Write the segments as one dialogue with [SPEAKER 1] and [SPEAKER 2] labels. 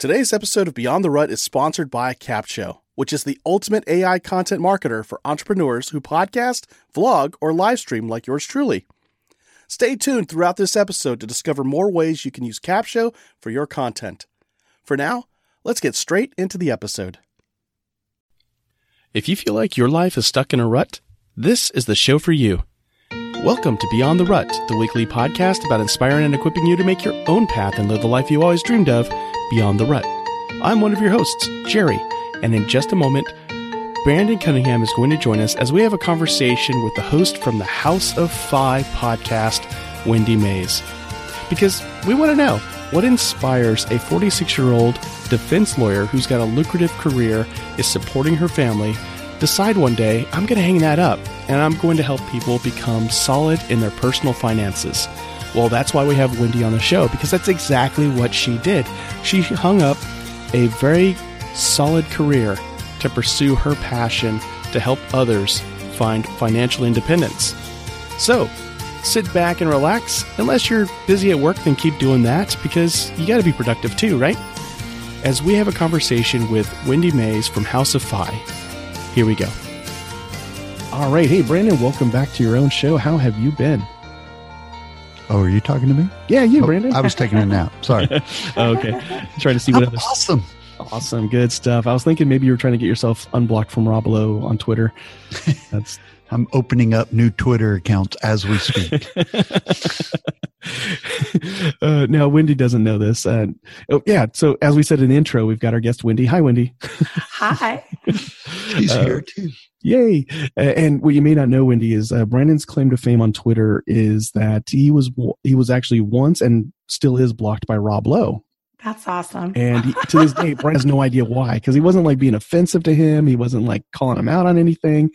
[SPEAKER 1] Today's episode of Beyond the Rut is sponsored by Capsho, which is the ultimate AI content marketer for entrepreneurs who podcast, vlog, or live stream like yours truly. Stay tuned throughout this episode to discover more ways you can use Capsho for your content. For now, let's get straight into the episode. If you feel like your life is stuck in a rut, this is the show for you. Welcome to Beyond the Rut, the weekly podcast about inspiring and equipping you to make your own path and live the life you always dreamed of Beyond the Rut. I'm one of your hosts, Jerry, and in just a moment, Brandon Cunningham is going to join us as we have a conversation with the host from the House of FI podcast, Wendy Mays. Because we want to know what inspires a 46 year old defense lawyer who's got a lucrative career, is supporting her family, decide one day, I'm going to hang that up and I'm going to help people become solid in their personal finances. Well, that's why we have Wendy on the show because that's exactly what she did. She hung up a very solid career to pursue her passion to help others find financial independence. So, sit back and relax. Unless you're busy at work, then keep doing that because you got to be productive too, right? As we have a conversation with Wendy Mays from House of FI. Here we go. All right. Hey, Brandon, welcome back to your own show. How have you been?
[SPEAKER 2] Oh, are you talking to me?
[SPEAKER 1] Yeah, you,
[SPEAKER 2] Oh,
[SPEAKER 1] Brandon.
[SPEAKER 2] I was taking a nap. Sorry.
[SPEAKER 1] Okay. Trying to see what
[SPEAKER 2] I'm awesome.
[SPEAKER 1] awesome, good stuff. I was thinking maybe you were trying to get yourself unblocked from Rob Lowe on Twitter. That's
[SPEAKER 2] I'm opening up new Twitter accounts as we speak.
[SPEAKER 1] uh, now, Wendy doesn't know this. Uh, oh, yeah. So, as we said in the intro, we've got our guest, Wendy. Hi, Wendy.
[SPEAKER 3] Hi.
[SPEAKER 2] He's
[SPEAKER 1] Uh,
[SPEAKER 2] here too.
[SPEAKER 1] Yay. Uh, and what you may not know, Wendy, is uh, Brandon's claim to fame on Twitter is that he was he was actually once and still is blocked by Rob Lowe.
[SPEAKER 3] That's awesome.
[SPEAKER 1] And he, to this day, Brandon has no idea why, because he wasn't like being offensive to him. He wasn't like calling him out on anything.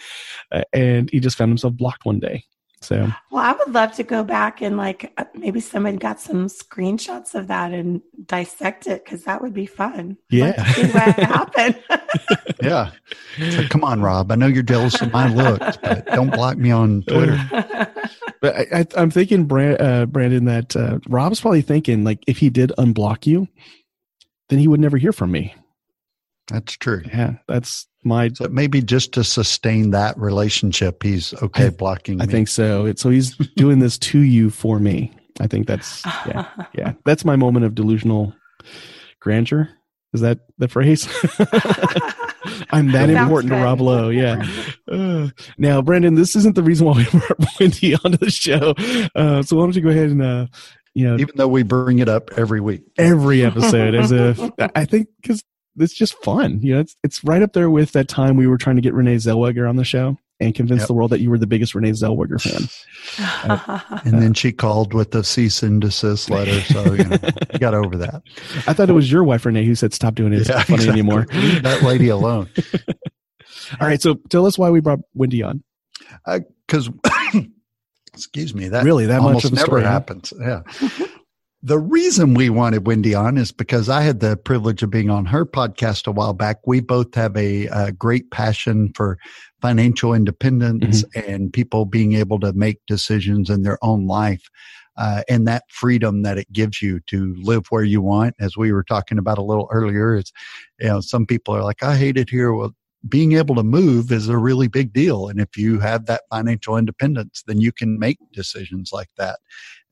[SPEAKER 1] Uh, and he just found himself blocked one day. So,
[SPEAKER 3] well, I would love to go back and like uh, maybe somebody got some screenshots of that and dissect it because that would be fun.
[SPEAKER 1] Yeah.
[SPEAKER 3] Like, see what happened.
[SPEAKER 2] Yeah. Like, come on, Rob. I know you're jealous of my looks, but don't block me on Twitter.
[SPEAKER 1] but I, I, I'm thinking, Brand, uh, Brandon, that uh, Rob's probably thinking like if he did unblock you, then he would never hear from me.
[SPEAKER 2] That's true.
[SPEAKER 1] Yeah, that's my.
[SPEAKER 2] So maybe just to sustain that relationship, he's okay
[SPEAKER 1] I-
[SPEAKER 2] blocking
[SPEAKER 1] I
[SPEAKER 2] me.
[SPEAKER 1] think so. It, so he's doing this to you for me. I think that's yeah, yeah. That's my moment of delusional grandeur. Is that the phrase? I'm that
[SPEAKER 3] Sounds
[SPEAKER 1] important to
[SPEAKER 3] good.
[SPEAKER 1] Rob Lowe. Yeah. Uh, now, Brandon, this isn't the reason why we brought Wendy onto the show. Uh, so why don't you go ahead and, uh, you know,
[SPEAKER 2] Even though we bring it up every week.
[SPEAKER 1] every episode as if I think because it's just fun. You know, it's it's right up there with that time we were trying to get Renee Zellweger on the show and convince
[SPEAKER 2] Yep.
[SPEAKER 1] the world that you were the biggest Renee Zellweger fan.
[SPEAKER 2] And then she called with the cease and desist letter. So, you know, you got over that.
[SPEAKER 1] I thought it was your wife Renee who said stop doing it. It's not funny
[SPEAKER 2] exactly.
[SPEAKER 1] anymore.
[SPEAKER 2] Leave that lady alone.
[SPEAKER 1] All right, so tell us why we brought Wendy on.
[SPEAKER 2] Uh, because, excuse me, that
[SPEAKER 1] really, that much
[SPEAKER 2] almost
[SPEAKER 1] of
[SPEAKER 2] never
[SPEAKER 1] story. huh?
[SPEAKER 2] happens. Yeah. The reason we wanted Wendy on is because I had the privilege of being on her podcast a while back. We both have a, uh great passion for financial independence
[SPEAKER 1] Mm-hmm.
[SPEAKER 2] and people being able to make decisions in their own life. Uh, and that freedom that it gives you to live where you want, as we were talking about a little earlier, it's you know, some people are like, I hate it here. Well, being able to move is a really big deal. And if you have that financial independence, then you can make decisions like that.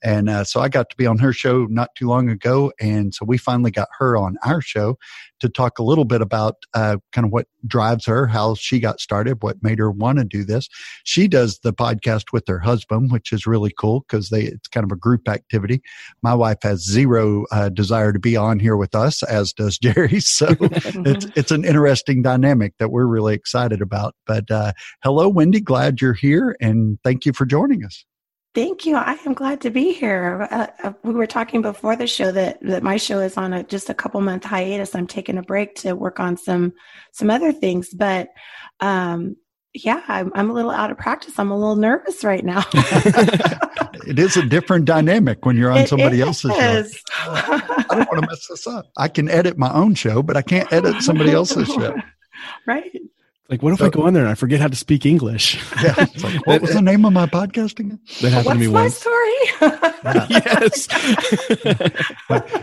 [SPEAKER 2] And uh, so I got to be on her show not too long ago. And so we finally got her on our show to talk a little bit about uh, kind of what drives her, how she got started, what made her want to do this. She does the podcast with her husband, which is really cool because they it's kind of a group activity. My wife has zero uh, desire to be on here with us, as does Jerry. So it's it's an interesting dynamic that we're really excited about. But uh, hello, Wendy. Glad you're here, and thank you for joining us.
[SPEAKER 3] Thank you. I am glad to be here. Uh, uh, we were talking before the show that, that my show is on a, just a couple month hiatus. I'm taking a break to work on some some other things, but um, yeah, I'm, I'm a little out of practice. I'm a little nervous right now.
[SPEAKER 2] It is a different dynamic when you're on
[SPEAKER 3] It
[SPEAKER 2] somebody else's show. I don't want to mess this up. I can edit my own show, but I can't edit somebody else's show.
[SPEAKER 3] Right.
[SPEAKER 1] Like, what if so, I go on there and I forget how to speak English?
[SPEAKER 2] Yeah. Like, what was the name of my podcast again?
[SPEAKER 1] That happened
[SPEAKER 3] What's
[SPEAKER 1] to me
[SPEAKER 3] my
[SPEAKER 1] once.
[SPEAKER 3] story?
[SPEAKER 1] yes.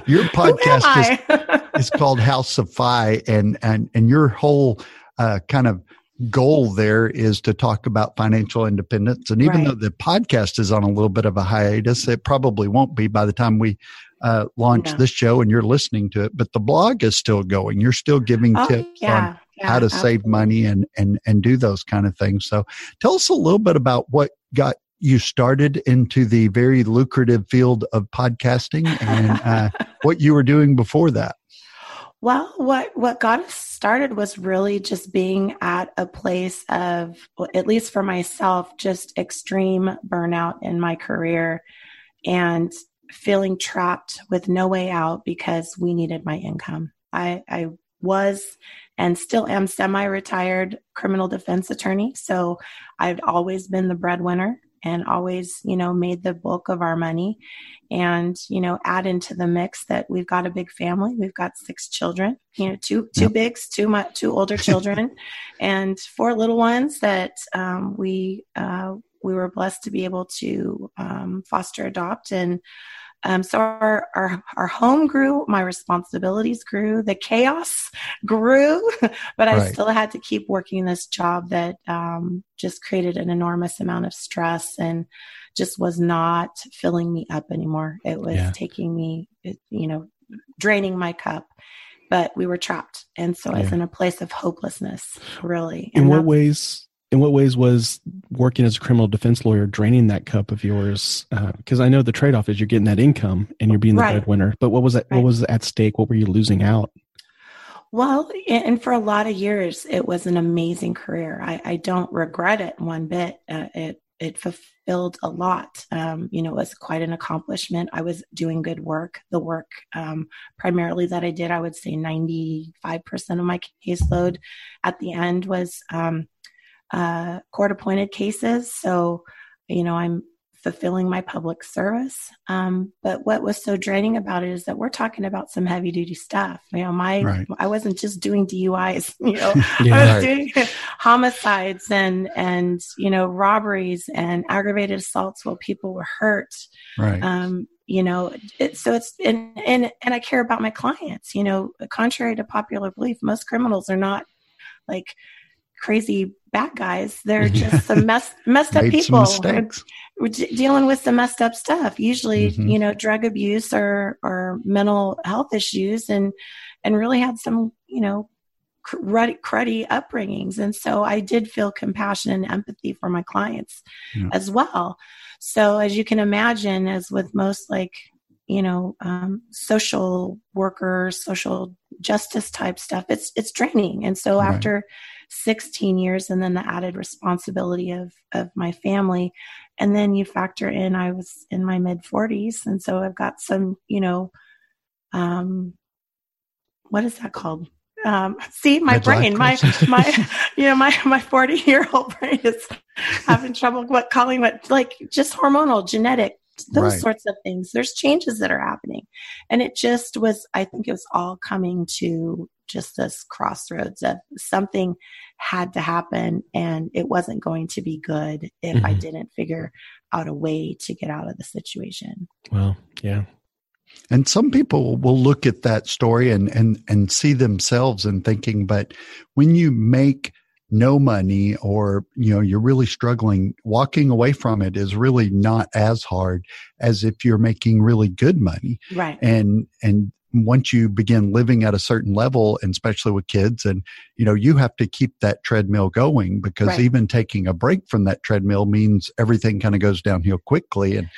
[SPEAKER 2] your podcast is, is called House of FI, and and and your whole uh, kind of goal there is to talk about financial independence. And even right. though the podcast is on a little bit of a hiatus, it probably won't be by the time we uh, launch yeah. this show and you're listening to it. But the blog is still going. You're still giving oh, tips yeah. on yeah, how to absolutely. save money and and and do those kind of things. So tell us a little bit about what got you started into the very lucrative field of podcasting and uh, what you were doing before that.
[SPEAKER 3] Well, what what got us started was really just being at a place of, at least for myself, just extreme burnout in my career, and feeling trapped with no way out because we needed my income. I, I was and still am semi-retired criminal defense attorney, so I've always been the breadwinner and always, you know, made the bulk of our money. And, you know, add into the mix that we've got a big family. We've got six children, you know, two, two yep. bigs, two, my, two older children and four little ones that, um, we, uh, we were blessed to be able to um, foster adopt and um, so our, our, our home grew, my responsibilities grew, the chaos grew, but I right. still had to keep working this job that um, just created an enormous amount of stress and just was not filling me up anymore. It was yeah. taking me, you know, draining my cup. But we were trapped, and so I was in a place of hopelessness, really.
[SPEAKER 1] In what ways in what ways was working as a criminal defense lawyer draining that cup of yours? Because uh, I know the trade off is you're getting that income and you're being the right. breadwinner. But what was that? Right. What was at stake? What were you losing out?
[SPEAKER 3] Well, and for a lot of years, it was an amazing career. I, I don't regret it one bit. Uh, it it fulfilled a lot. Um, you know, it was quite an accomplishment. I was doing good work. The work um, primarily that I did, I would say 95% of my caseload at the end was um, uh, court appointed cases. So, you know, I'm fulfilling my public service. Um, but what was so draining about it is that we're talking about some heavy duty stuff. You know, my right. I wasn't just doing DUIs. You know, yeah, I was right. doing homicides and and you know robberies and aggravated assaults while people were hurt.
[SPEAKER 2] Right.
[SPEAKER 3] Um, you know, it, so it's and and and I care about my clients. You know, contrary to popular belief, most criminals are not like crazy bad guys. They're just some mess, messed up people dealing with some messed up stuff. Usually, mm-hmm. you know, drug abuse or or mental health issues, and and really had some, you know, cruddy, cruddy upbringings. And so I did feel compassion and empathy for my clients yeah. as well. So as you can imagine, as with most like you know um, social workers social justice type stuff it's it's draining. And so right. after 16 years and then the added responsibility of of my family and then you factor in i was in my mid 40s and so i've got some you know um what is that called? Um see my brain my my you know my my 40 year old brain is having trouble what calling what like just hormonal genetic those right. sorts of things there's changes that are happening and it just was i think it was all coming to just this crossroads of something had to happen and it wasn't going to be good if mm-hmm. I didn't figure out a way to get out of the situation.
[SPEAKER 1] Well, yeah.
[SPEAKER 2] And some people will look at that story and, and, and see themselves in thinking, but when you make no money or you know you're really struggling walking away from it is really not as hard as if you're making really good money.
[SPEAKER 3] Right.
[SPEAKER 2] And and once you begin living at a certain level and especially with kids and you know you have to keep that treadmill going because right. even taking a break from that treadmill means everything kind of goes downhill quickly. And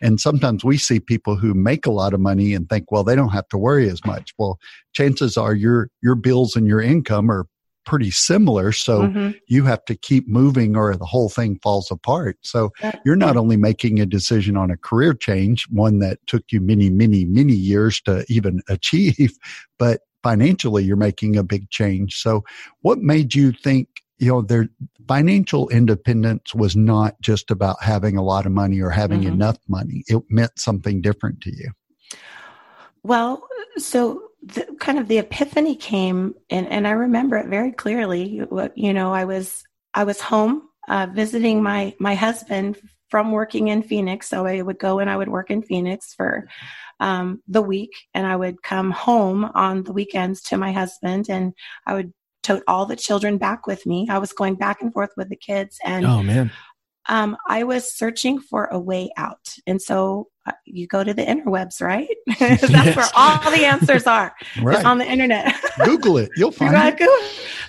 [SPEAKER 2] and sometimes we see people who make a lot of money and think well they don't have to worry as much. Well chances are your your bills and your income are pretty similar. So mm-hmm. you have to keep moving or the whole thing falls apart. So you're not only making a decision on a career change, one that took you many, many, many years to even achieve, but financially you're making a big change. So what made you think you know their financial independence was not just about having a lot of money or having mm-hmm. enough money it meant something different to you
[SPEAKER 3] well so the, kind of the epiphany came, and, and I remember it very clearly. You know, I was I was home uh, visiting my my husband from working in Phoenix. So I would go and I would work in Phoenix for um, the week, and I would come home on the weekends to my husband, and I would tote all the children back with me. I was going back and forth with the kids, and
[SPEAKER 1] oh man,
[SPEAKER 3] um, I was searching for a way out. And so uh, you go to the interwebs, right? That's yes. where all the answers are. right. It's on the internet.
[SPEAKER 2] Google it. You'll find it. Google.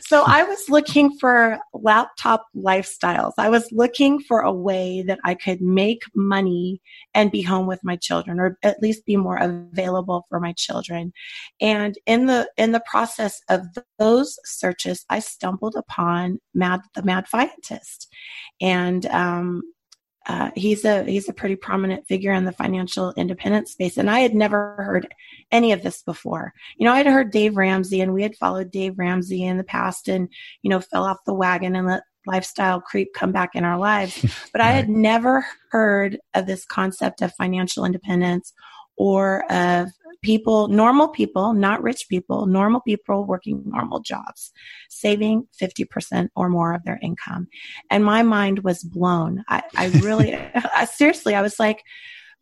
[SPEAKER 3] So I was looking for laptop lifestyles. I was looking for a way that I could make money and be home with my children or at least be more available for my children. And in the in the process of those searches, I stumbled upon Mad the Mad Fientist. And um, uh, he's a he's a pretty prominent figure in the financial independence space, and I had never heard any of this before. You know, I had heard Dave Ramsey, and we had followed Dave Ramsey in the past, and you know, fell off the wagon and let lifestyle creep come back in our lives. But right. I had never heard of this concept of financial independence or of people, normal people, not rich people, normal people working normal jobs, saving 50% or more of their income. And my mind was blown. I, I really, I, seriously, I was like,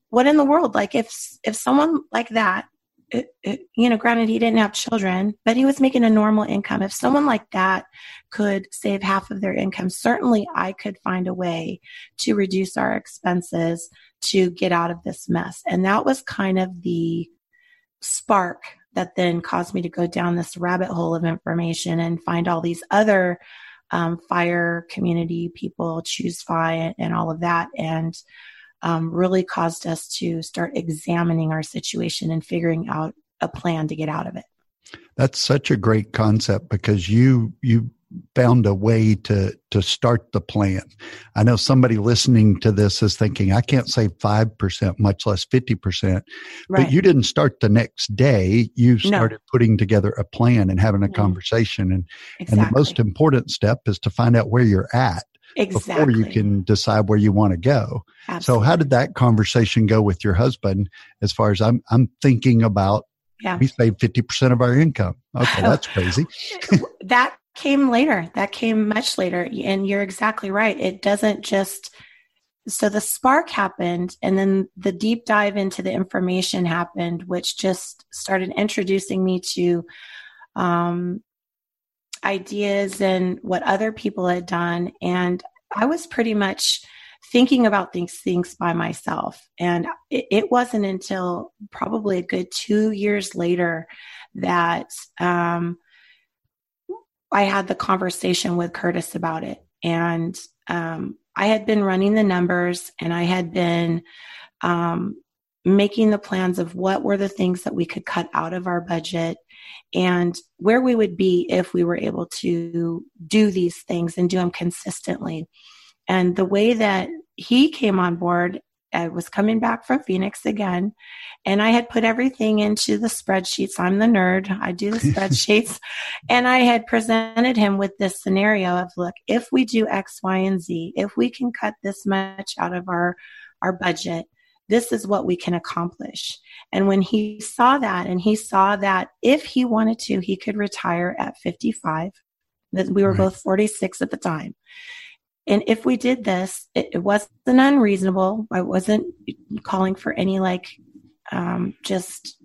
[SPEAKER 3] what in the world? Like if, if someone like that, it, you know, granted he didn't have children, but he was making a normal income. If someone like that could save half of their income, certainly I could find a way to reduce our expenses to get out of this mess. And that was kind of the spark that then caused me to go down this rabbit hole of information and find all these other um, fire community people, ChooseFI and all of that, and um, really caused us to start examining our situation and figuring out a plan to get out of it.
[SPEAKER 2] That's such a great concept because you you found a way to to start the plan. I know somebody listening to this is thinking, I can't save five percent, much less fifty percent. Right. But you didn't start the next day. You started no. putting together a plan and having a conversation. And exactly. and the most important step is to find out where you're at. Exactly. Before you can decide where you want to go. Absolutely. So how did that conversation go with your husband as far as I'm I'm thinking about yeah. we save 50% of our income. Okay, that's crazy.
[SPEAKER 3] that came later. That came much later. And you're exactly right. It doesn't just, so the spark happened and then the deep dive into the information happened, which just started introducing me to um, ideas and what other people had done. And I was pretty much thinking about these things by myself. And it, it wasn't until probably a good two years later that um, I had the conversation with Curtis about it. And um, I had been running the numbers and I had been um, making the plans of what were the things that we could cut out of our budget and where we would be if we were able to do these things and do them consistently. And the way that he came on board I was coming back from Phoenix again, and I had put everything into the spreadsheets. I'm the nerd. I do the spreadsheets. and I had presented him with this scenario of look, if we do X, Y, and Z, if we can cut this much out of our, our budget, this is what we can accomplish. And when he saw that, and he saw that if he wanted to, he could retire at 55, that we were right. both 46 at the time. And if we did this, it, it wasn't unreasonable. I wasn't calling for any like um, just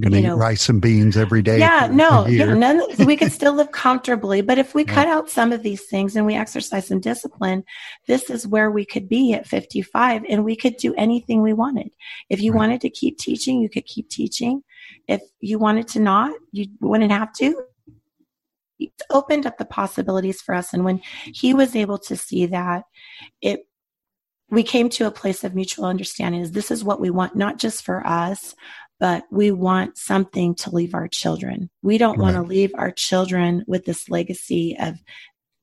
[SPEAKER 2] going to eat rice and beans every day.
[SPEAKER 3] Yeah, no, yeah, none. we could still live comfortably, but if we yeah. cut out some of these things and we exercise some discipline, this is where we could be at 55, and we could do anything we wanted. If you right. wanted to keep teaching, you could keep teaching. If you wanted to not, you wouldn't have to it opened up the possibilities for us. And when he was able to see that, it we came to a place of mutual understanding is this is what we want not just for us but we want something to leave our children. We don't right. want to leave our children with this legacy of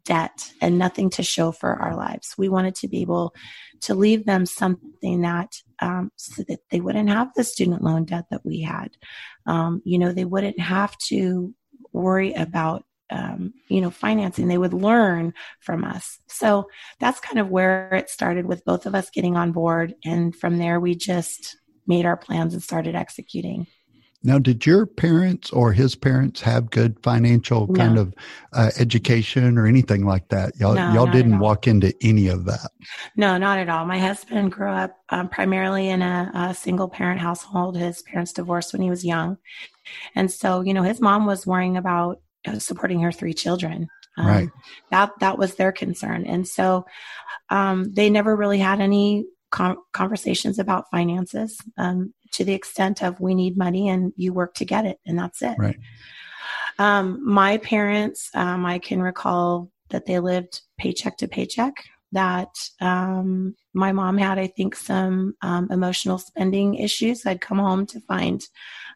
[SPEAKER 3] debt and nothing to show for our lives. We wanted to be able to leave them something that um, so that they wouldn't have the student loan debt that we had. Um, you know they wouldn't have to worry about um, you know financing. They would learn from us. So that's kind of where it started with both of us getting on board. And from there we just made our plans and started executing
[SPEAKER 2] Now, did your parents or his parents have good financial kind
[SPEAKER 3] No.
[SPEAKER 2] of uh, education or anything like that? Y'all,
[SPEAKER 3] No,
[SPEAKER 2] y'all didn't walk into any of that.
[SPEAKER 3] No, not at all. My husband grew up um, primarily in a, a single parent household. His parents divorced when he was young. And so, you know, his mom was worrying about uh, supporting her three children. Um,
[SPEAKER 2] Right.
[SPEAKER 3] That, that was their concern. And so um, they never really had any con conversations about finances um, to the extent of we need money and you work to get it. And that's it.
[SPEAKER 2] Right.
[SPEAKER 3] Um, my parents, um, I can recall that they lived paycheck to paycheck. That um, my mom had, I think, some um, emotional spending issues. I'd come home to find,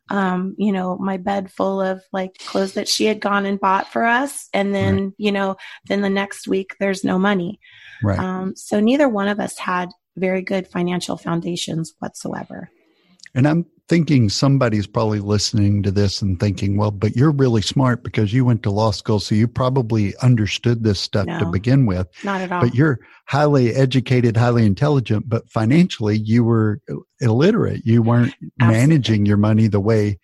[SPEAKER 3] um, you know, my bed full of like clothes that she had gone and bought for us, and then, you know, then the next week there's no money.
[SPEAKER 2] Right.
[SPEAKER 3] Um, so neither one of us had very good financial foundations whatsoever.
[SPEAKER 2] And I'm thinking somebody's probably listening to this and thinking, well, but you're really smart because you went to law school. So you probably understood this stuff to begin with.
[SPEAKER 3] Not at all.
[SPEAKER 2] But you're highly educated, highly intelligent, but financially you were illiterate. You weren't
[SPEAKER 3] Absolutely.
[SPEAKER 2] managing your money the way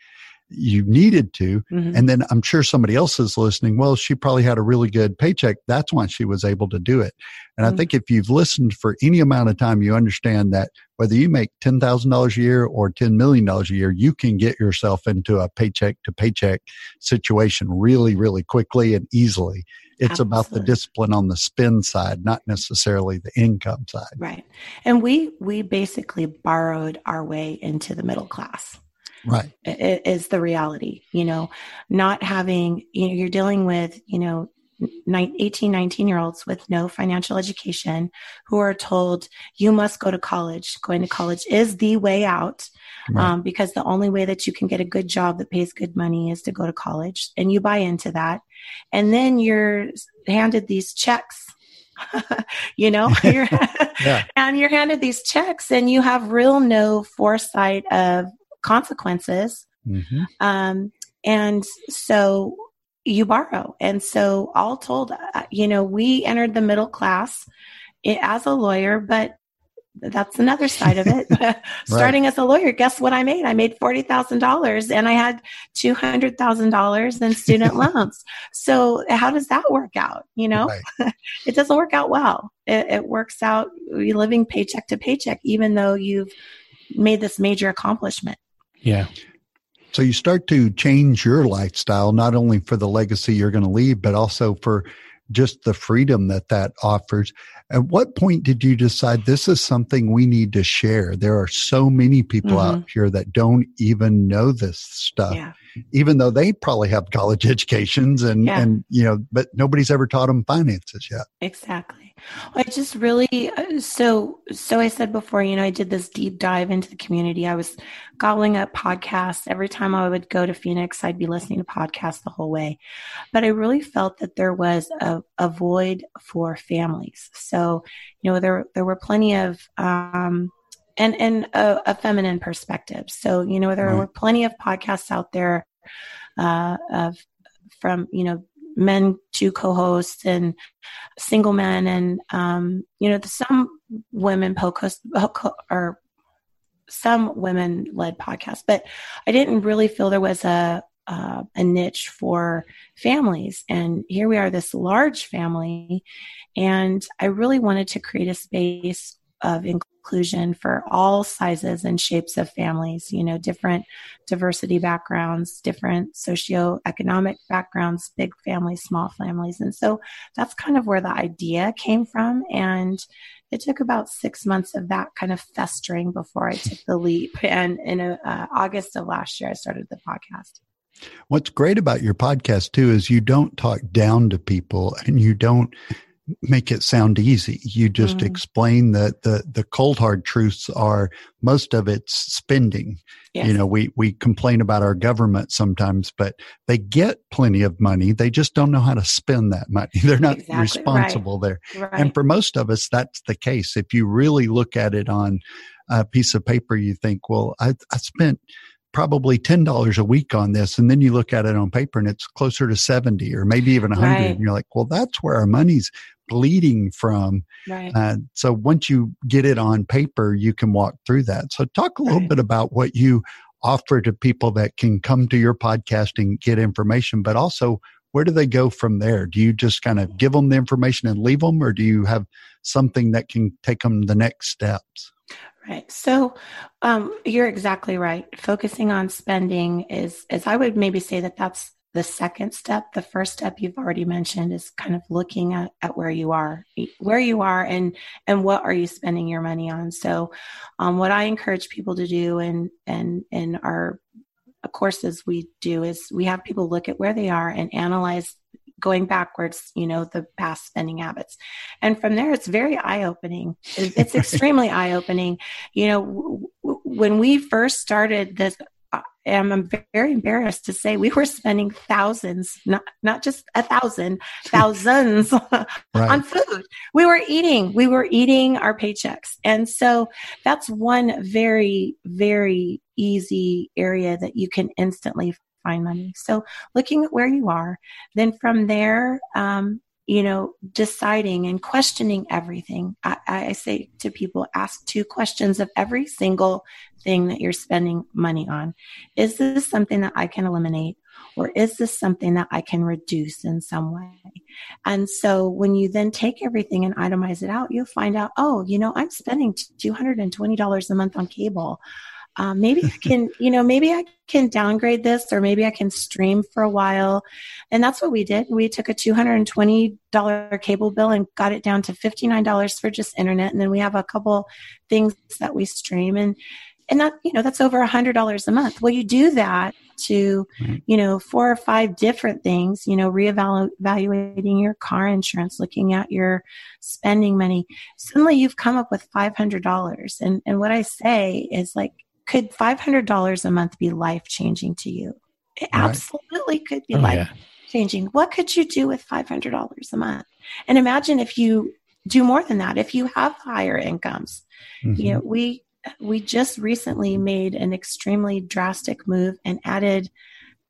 [SPEAKER 2] you needed to.
[SPEAKER 3] Mhm.
[SPEAKER 2] And then I'm sure somebody else is listening. Well, she probably had a really good paycheck. That's why she was able to do it. And I
[SPEAKER 3] Mhm.
[SPEAKER 2] think if you've listened for any amount of time, you understand that whether you make $10,000 a year or $10 million a year, you can get yourself into a paycheck to paycheck situation really, really quickly and easily. It's about the discipline on the spend side, not necessarily the income side.
[SPEAKER 3] Right. And we we basically borrowed our way into the middle class.
[SPEAKER 2] Right.
[SPEAKER 3] Is the reality, you know, not having, you know, you're dealing with, you know, nine- 18, 19 year olds with no financial education who are told you must go to college. Going to college is the way out
[SPEAKER 2] Right.
[SPEAKER 3] um, because the only way that you can get a good job that pays good money is to go to college. And you buy into that. And then you're handed these checks. you know, you're,
[SPEAKER 2] Yeah.
[SPEAKER 3] and you're handed these checks and you have real no foresight of consequences.
[SPEAKER 2] hmm
[SPEAKER 3] Um, and so you borrow. And so all told, uh, you know, we entered the middle class as a lawyer, but that's another side of it. Starting as a lawyer, guess what I made? I made $40,000 and I had $200,000 in student loans. So how does that work out? You know,
[SPEAKER 2] Right.
[SPEAKER 3] it doesn't work out well. It, it works out you're living paycheck to paycheck, even though you've made this major accomplishment.
[SPEAKER 1] Yeah.
[SPEAKER 2] So you start to change your lifestyle, not only for the legacy you're going to leave, but also for just the freedom that that offers. At what point did you decide this is something we need to share? There are so many people out mm-hmm. here that don't even know this stuff,
[SPEAKER 3] yeah.
[SPEAKER 2] even though they probably have college educations and,
[SPEAKER 3] Yeah.
[SPEAKER 2] and, you know, but nobody's ever taught them finances yet.
[SPEAKER 3] Exactly. I just really uh, so so I said before, you know, I did this deep dive into the community. I was gobbling up podcasts every time I would go to Phoenix. I'd be listening to podcasts the whole way, but I really felt that there was a, a void for families. So you know, there there were plenty of um, and and a, a feminine perspective. So you know, there
[SPEAKER 2] Right.
[SPEAKER 3] were plenty of podcasts out there uh, of from you know men to co-hosts and single men and um, you know some women podcast or some women led podcasts but i didn't really feel there was a uh, a niche for families. And here we are this large family and i really wanted to create a space of inclusion for all sizes and shapes of families you know different diversity backgrounds different socioeconomic backgrounds big families small families. And so that's kind of where the idea came from. And it took about six months of that kind of festering before i took the leap. And in uh, august of last year i started the podcast.
[SPEAKER 2] What's great about your podcast too is you don't talk down to people and you don't make it sound easy. You just
[SPEAKER 3] Mhm.
[SPEAKER 2] explain that the the cold hard truths are most of it's spending.
[SPEAKER 3] yes.
[SPEAKER 2] You know, we we complain about our government sometimes, but they get plenty of money. They just don't know how to spend that money. They're not
[SPEAKER 3] Exactly, right.
[SPEAKER 2] responsible there.
[SPEAKER 3] right.
[SPEAKER 2] And for most of us, that's the case. If you really look at it on a piece of paper, you think, well, I, I spent probably $10 a week on this. And then you look at it on paper and it's closer to 70 or maybe even 100.
[SPEAKER 3] Right.
[SPEAKER 2] And you're like, well, that's where our money's bleeding from.
[SPEAKER 3] right
[SPEAKER 2] Uh, so once you get it on paper, you can walk through that. So talk a little
[SPEAKER 3] Right.
[SPEAKER 2] bit about what you offer to people that can come to your podcast and get information, but also where do they go from there? Do you just kind of give them the information and leave them, or do you have something that can take them the next steps?
[SPEAKER 3] Right. So um, you're exactly right. Focusing on spending is, is I would maybe say that that's the second step. The first step you've already mentioned is kind of looking at, at where you are, where you are, and and what are you spending your money on. So, um, what I encourage people to do, and and in our courses we do is we have people look at where they are and analyze going backwards, you know, the past spending habits. And from there, it's very eye opening. It's extremely eye opening. You know, w- w- when we first started this, and I'm very embarrassed to say we were spending thousands, not not just a thousand, thousands right. on food. We were eating, we were eating our paychecks. And so that's one very, very easy area that you can instantly find money. So looking at where you are, then from there, um, you know, deciding and questioning everything. I, I, say to people, ask two questions of every single thing that you're spending money on. Is this something that I can eliminate? Or is this something that I can reduce in some way? And so when you then take everything and itemize it out, you'll find out, oh, you know, I'm spending $220 a month on cable um, maybe I can, you know, maybe I can downgrade this or maybe I can stream for a while. And that's what we did. We took a $220 cable bill and got it down to $59 for just internet. And then we have a couple things that we stream and, and that, you know, that's over a hundred dollars a month. Well, you do that to, you know, four or five different things, you know, reevaluating your car insurance, looking at your spending money. Suddenly you've come up with $500. And, and what I say is like, could $500 a month be life changing to you? It right. absolutely could be oh, life changing. Yeah. What could you do with $500 a month? And imagine if you do more than that, if you have higher incomes. Mm-hmm. You know, we we just recently made an extremely drastic move and added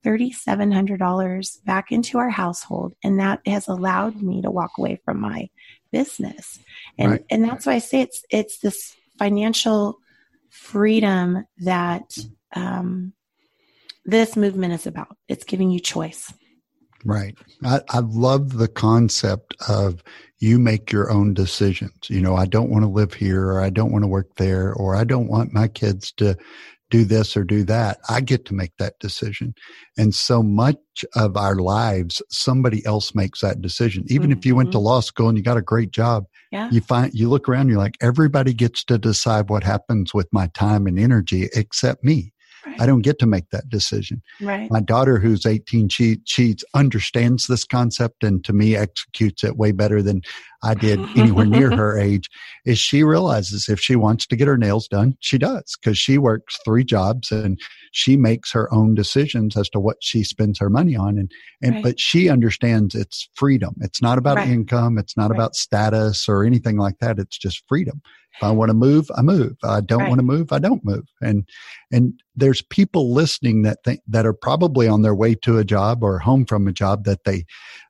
[SPEAKER 3] $3,700 back into our household. And that has allowed me to walk away from my business. And, right. and that's why I say it's, it's this financial freedom that um, this movement is about. It's giving you choice.
[SPEAKER 2] Right. I, I love the concept of you make your own decisions. You know, I don't want to live here or I don't want to work there or I don't want my kids to do this or do that. I get to make that decision. And so much of our lives, somebody else makes that decision. Even mm-hmm. if you went to mm-hmm. law school and you got a great job, yeah. you find, you look around, you're like, everybody gets to decide what happens with my time and energy except me. Right. I don't get to make that decision.
[SPEAKER 3] Right.
[SPEAKER 2] My daughter, who's 18, she, she understands this concept and to me executes it way better than I did anywhere near her age. Is she realizes if she wants to get her nails done, she does because she works three jobs and she makes her own decisions as to what she spends her money on. And, and right. but she understands it's freedom. It's not about right. income. It's not about status or anything like that. It's just freedom. If I want to move, I move. I don't right. want to move, I don't move. And and there's people listening that think, that are probably on their way to a job or home from a job that they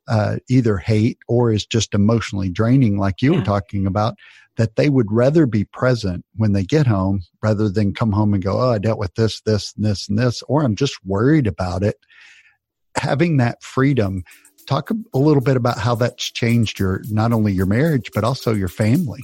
[SPEAKER 2] uh, either hate or is just emotionally draining, like you yeah. were talking about. That they would rather be present when they get home rather than come home and go, "Oh, I dealt with this, this, and this, and this," or I'm just worried about it. Having that freedom talk a little bit about how that's changed your not only your marriage but also your family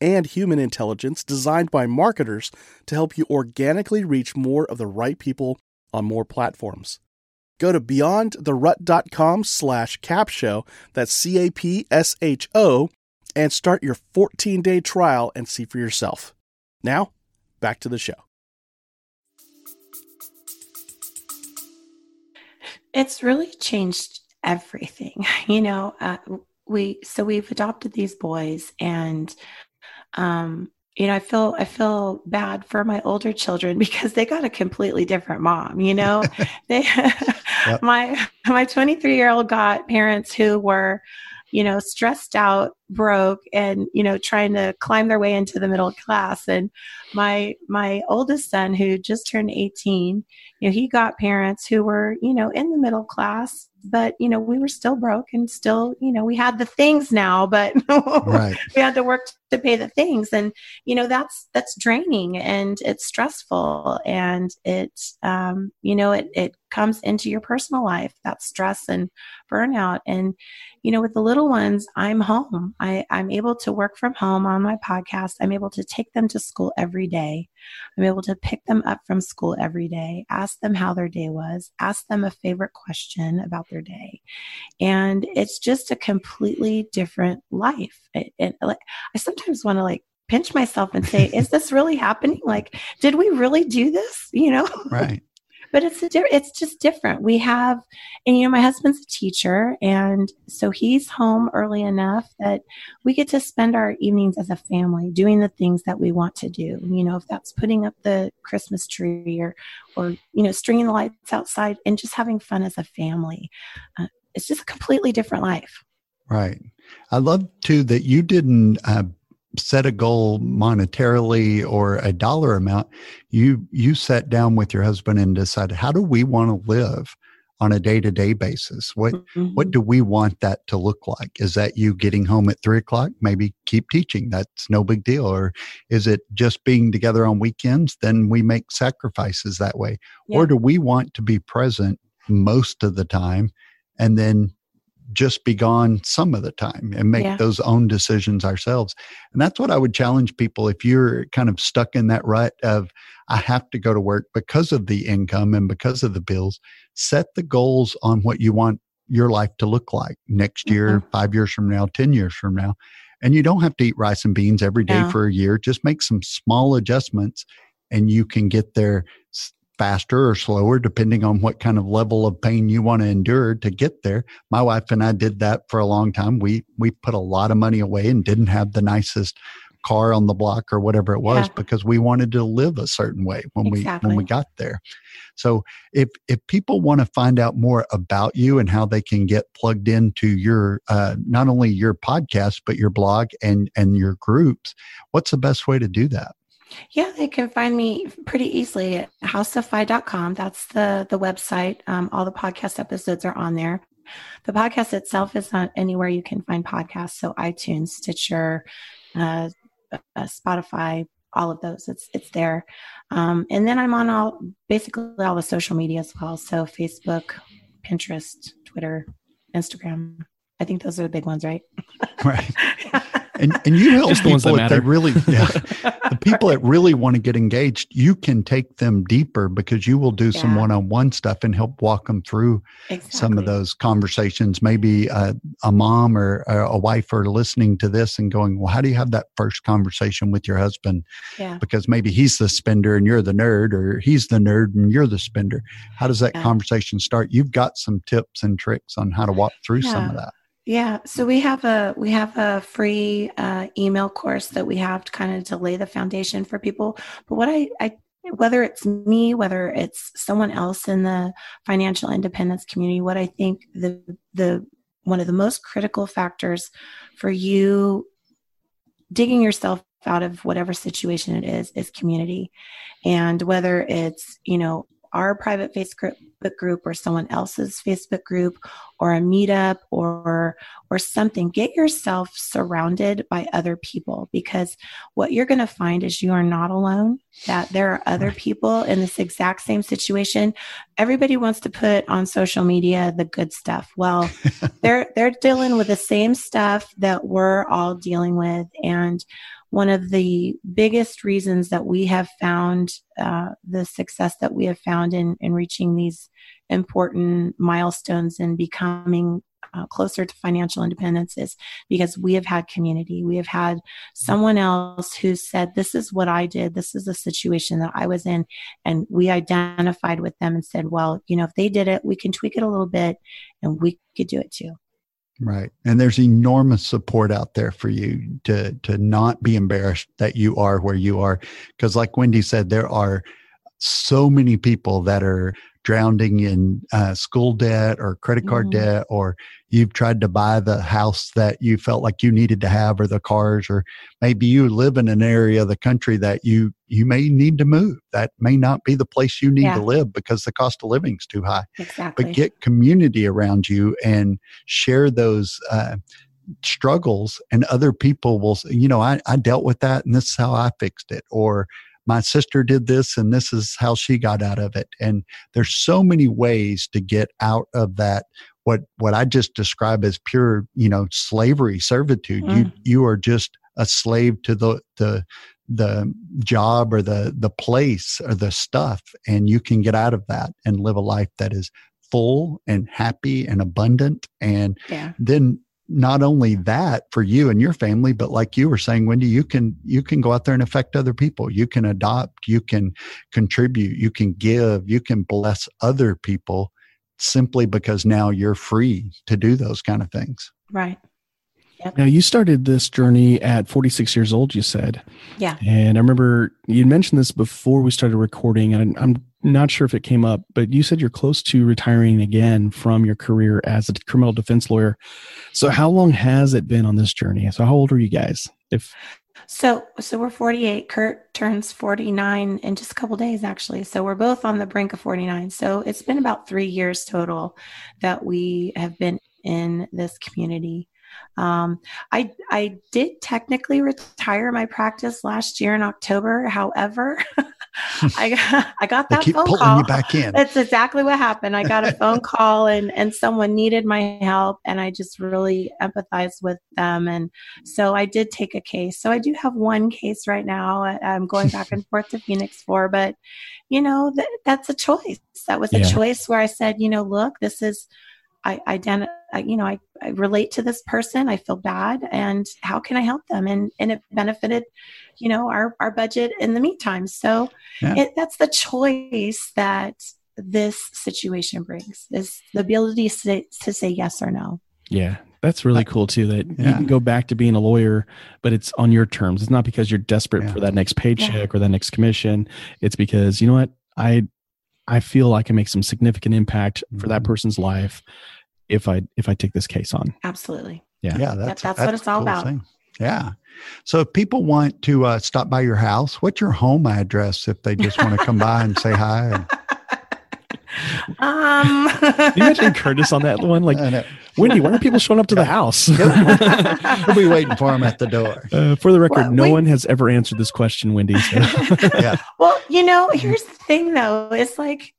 [SPEAKER 1] and human intelligence designed by marketers to help you organically reach more of the right people on more platforms. Go to beyondtherut.com slash capsho, that's C-A-P-S-H-O, and start your 14-day trial and see for yourself. Now, back to the show.
[SPEAKER 3] It's really changed everything. You know, uh, we so we've adopted these boys and um, you know, I feel I feel bad for my older children because they got a completely different mom. You know, they yep. my my 23 year old got parents who were, you know, stressed out, broke, and you know, trying to climb their way into the middle class. And my my oldest son, who just turned 18, you know, he got parents who were, you know, in the middle class, but you know we were still broke and still you know we had the things now but right. we had to work to pay the things. And you know that's that's draining and it's stressful and it um, you know it it comes into your personal life that stress and burnout. And you know with the little ones i'm home. I i'm able to work from home on my podcast. I'm able to take them to school every day i'm able to pick them up from school every day ask them how their day was ask them a favorite question about their day. And it's just a completely different life. It, it, i sometimes want to like pinch myself and say is this really happening? Like did we really do this? You know?
[SPEAKER 2] Right
[SPEAKER 3] but it's a di- it's just different. We have, and you know, my husband's a teacher, and so he's home early enough that we get to spend our evenings as a family doing the things that we want to do. You know, if that's putting up the Christmas tree or, or you know, stringing the lights outside and just having fun as a family. Uh, it's just a completely different life.
[SPEAKER 2] Right. I love too that you didn't uh, set a goal monetarily or a dollar amount you you sat down with your husband and decided how do we want to live on a day-to-day basis? What mm-hmm. what do we want that to look like? Is that you getting home at three o'clock? Maybe keep teaching. That's no big deal. Or is it just being together on weekends? Then we make sacrifices that way. Yeah. or do we want to be present most of the time and then just be gone some of the time and make yeah. those own decisions ourselves. And that's what I would challenge people if you're kind of stuck in that rut of, I have to go to work because of the income and because of the bills, set the goals on what you want your life to look like next year, mm-hmm. five years from now, 10 years from now. And you don't have to eat rice and beans every day yeah. for a year. Just make some small adjustments and you can get there faster or slower, depending on what kind of level of pain you want to endure to get there. My wife and I did that for a long time. We we put a lot of money away and didn't have the nicest car on the block or whatever it was yeah. because we wanted to live a certain way when exactly. we when we got there. So if if people want to find out more about you and how they can get plugged into your uh, not only your podcast but your blog and and your groups, what's the best way to do that?
[SPEAKER 3] Yeah, they can find me pretty easily at houseoffi.com. That's the the website. Um, all the podcast episodes are on there. The podcast itself is not anywhere you can find podcasts. So iTunes, Stitcher, uh, uh, Spotify, all of those. It's it's there. Um, and then I'm on all basically all the social media as well. So Facebook, Pinterest, Twitter, Instagram. I think those are the big ones, right?
[SPEAKER 2] Right. and and you help people the if they really yeah the people that really want to get engaged you can take them deeper because you will do yeah. some one-on-one stuff and help walk them through exactly. some of those conversations maybe uh, a mom or a wife are listening to this and going well how do you have that first conversation with your husband yeah. because maybe he's the spender and you're the nerd or he's the nerd and you're the spender how does that yeah. conversation start you've got some tips and tricks on how to walk through some of that
[SPEAKER 3] yeah, so we have a we have a free uh, email course that we have to kind of to lay the foundation for people. But what I, I whether it's me, whether it's someone else in the financial independence community, what I think the the one of the most critical factors for you digging yourself out of whatever situation it is is community and whether it's you know our private Facebook group or someone else's Facebook group or a meetup or or something get yourself surrounded by other people because what you're going to find is you are not alone that there are other people in this exact same situation. Everybody wants to put on social media the good stuff. Well they're they're dealing with the same stuff that we're all dealing with and one of the biggest reasons that we have found uh, the success that we have found in, in reaching these important milestones and becoming uh, closer to financial independence is because we have had community. We have had someone else who said, This is what I did. This is the situation that I was in. And we identified with them and said, Well, you know, if they did it, we can tweak it a little bit and we could do it too.
[SPEAKER 2] Right. And there's enormous support out there for you to to not be embarrassed that you are where you are because like Wendy said there are so many people that are drowning in uh, school debt or credit card mm-hmm. debt or you've tried to buy the house that you felt like you needed to have or the cars or maybe you live in an area of the country that you you may need to move that may not be the place you need yeah. to live because the cost of living is too high
[SPEAKER 3] exactly.
[SPEAKER 2] but get community around you and share those uh, struggles and other people will you know I, I dealt with that and this is how i fixed it or my sister did this and this is how she got out of it and there's so many ways to get out of that what what I just describe as pure, you know, slavery, servitude. Mm. You you are just a slave to the the the job or the the place or the stuff and you can get out of that and live a life that is full and happy and abundant and yeah. then not only that for you and your family but like you were saying wendy you can you can go out there and affect other people you can adopt you can contribute you can give you can bless other people simply because now you're free to do those kind of things.
[SPEAKER 3] Right.
[SPEAKER 1] Yep. Now you started this journey at 46 years old, you said.
[SPEAKER 3] Yeah.
[SPEAKER 1] And I remember you mentioned this before we started recording, and I'm not sure if it came up, but you said you're close to retiring again from your career as a criminal defense lawyer. So how long has it been on this journey? So how old are you guys? If
[SPEAKER 3] so, so we're 48. Kurt turns 49 in just a couple days, actually. So we're both on the brink of 49. So it's been about three years total that we have been in this community. Um, I I did technically retire my practice last year in October. However, I got, I got that phone call.
[SPEAKER 2] back in.
[SPEAKER 3] That's exactly what happened. I got a phone call and and someone needed my help, and I just really empathized with them, and so I did take a case. So I do have one case right now. I'm going back and forth to Phoenix for, but you know that that's a choice. That was a yeah. choice where I said, you know, look, this is I identify, you know, I, I relate to this person. I feel bad, and how can I help them? And and it benefited, you know, our our budget in the meantime. So yeah. it, that's the choice that this situation brings is the ability to say, to say yes or no.
[SPEAKER 1] Yeah, that's really cool too. That yeah. you can go back to being a lawyer, but it's on your terms. It's not because you're desperate yeah. for that next paycheck yeah. or that next commission. It's because you know what I I feel I can make some significant impact for that mm-hmm. person's life if I if I take this case on.
[SPEAKER 3] Absolutely.
[SPEAKER 1] Yeah.
[SPEAKER 2] Yeah. That's,
[SPEAKER 3] that's, that's what it's all cool about. Thing.
[SPEAKER 2] Yeah. So if people want to uh, stop by your house, what's your home address if they just want to come by and say hi? And...
[SPEAKER 3] Um,
[SPEAKER 1] you imagine Curtis on that one? Like, Wendy, why are people showing up to the house?
[SPEAKER 2] we'll be waiting for him at the door.
[SPEAKER 1] Uh, for the record, well, no wait. one has ever answered this question, Wendy. So.
[SPEAKER 3] yeah. Well, you know, here's the thing though. It's like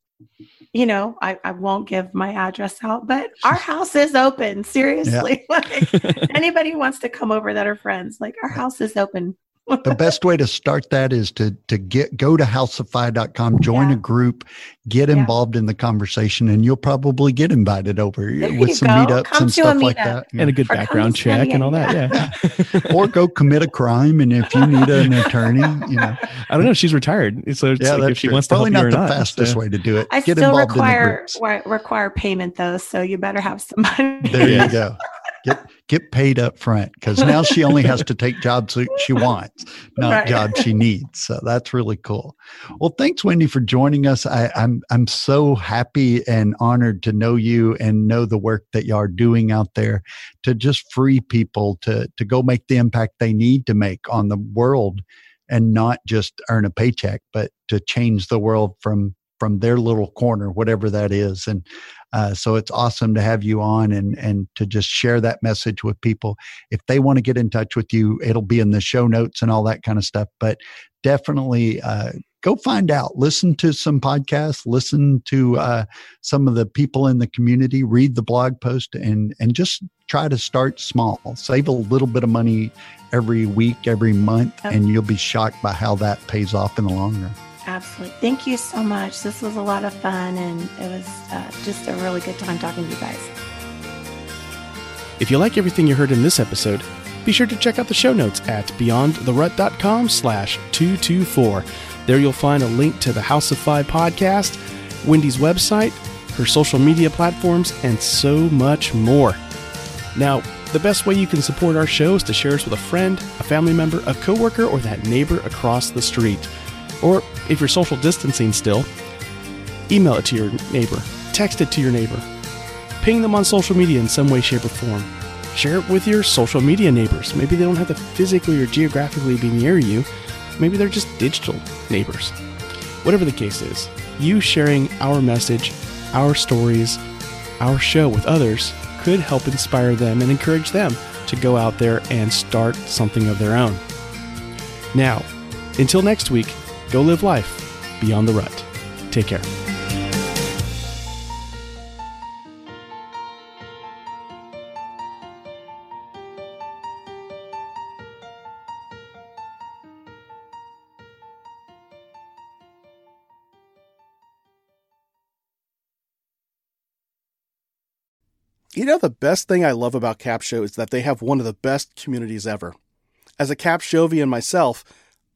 [SPEAKER 3] you know, I, I won't give my address out, but our house is open. Seriously. Yeah. like anybody wants to come over that are friends, like our house is open
[SPEAKER 2] the best way to start that is to to get go to houseoffi.com, join yeah. a group, get yeah. involved in the conversation, and you'll probably get invited over there with some go. meetups Come and stuff like that.
[SPEAKER 1] And a good or background check and all that. Yeah.
[SPEAKER 2] or go commit a crime. And if you need an attorney, you know.
[SPEAKER 1] I don't know. She's retired. So
[SPEAKER 2] yeah, like if she true. wants to Probably not the not, fastest way to do it.
[SPEAKER 3] I get still require require payment though, so you better have some money.
[SPEAKER 2] There you go. Get get paid up front because now she only has to take jobs she wants, not right. jobs she needs. So that's really cool. Well, thanks, Wendy, for joining us. I, I'm I'm so happy and honored to know you and know the work that you are doing out there to just free people to to go make the impact they need to make on the world and not just earn a paycheck, but to change the world from from their little corner, whatever that is. And uh, so it's awesome to have you on and and to just share that message with people. If they want to get in touch with you, it'll be in the show notes and all that kind of stuff. But definitely uh, go find out. Listen to some podcasts. Listen to uh, some of the people in the community. Read the blog post and and just try to start small. Save a little bit of money every week, every month, and you'll be shocked by how that pays off in the long run.
[SPEAKER 3] Absolutely. Thank you so much. This was a lot of fun and it was uh, just a really good time talking to you guys.
[SPEAKER 1] If you like everything you heard in this episode, be sure to check out the show notes at beyondtherut.com slash 224. There you'll find a link to the House of FI podcast, Wendy's website, her social media platforms, and so much more. Now, the best way you can support our show is to share us with a friend, a family member, a coworker, or that neighbor across the street. Or if you're social distancing still, email it to your neighbor, text it to your neighbor, ping them on social media in some way, shape, or form. Share it with your social media neighbors. Maybe they don't have to physically or geographically be near you. Maybe they're just digital neighbors. Whatever the case is, you sharing our message, our stories, our show with others could help inspire them and encourage them to go out there and start something of their own. Now, until next week, go live life beyond the rut. Take care. You know, the best thing I love about Capsho is that they have one of the best communities ever. As a Capshovian myself,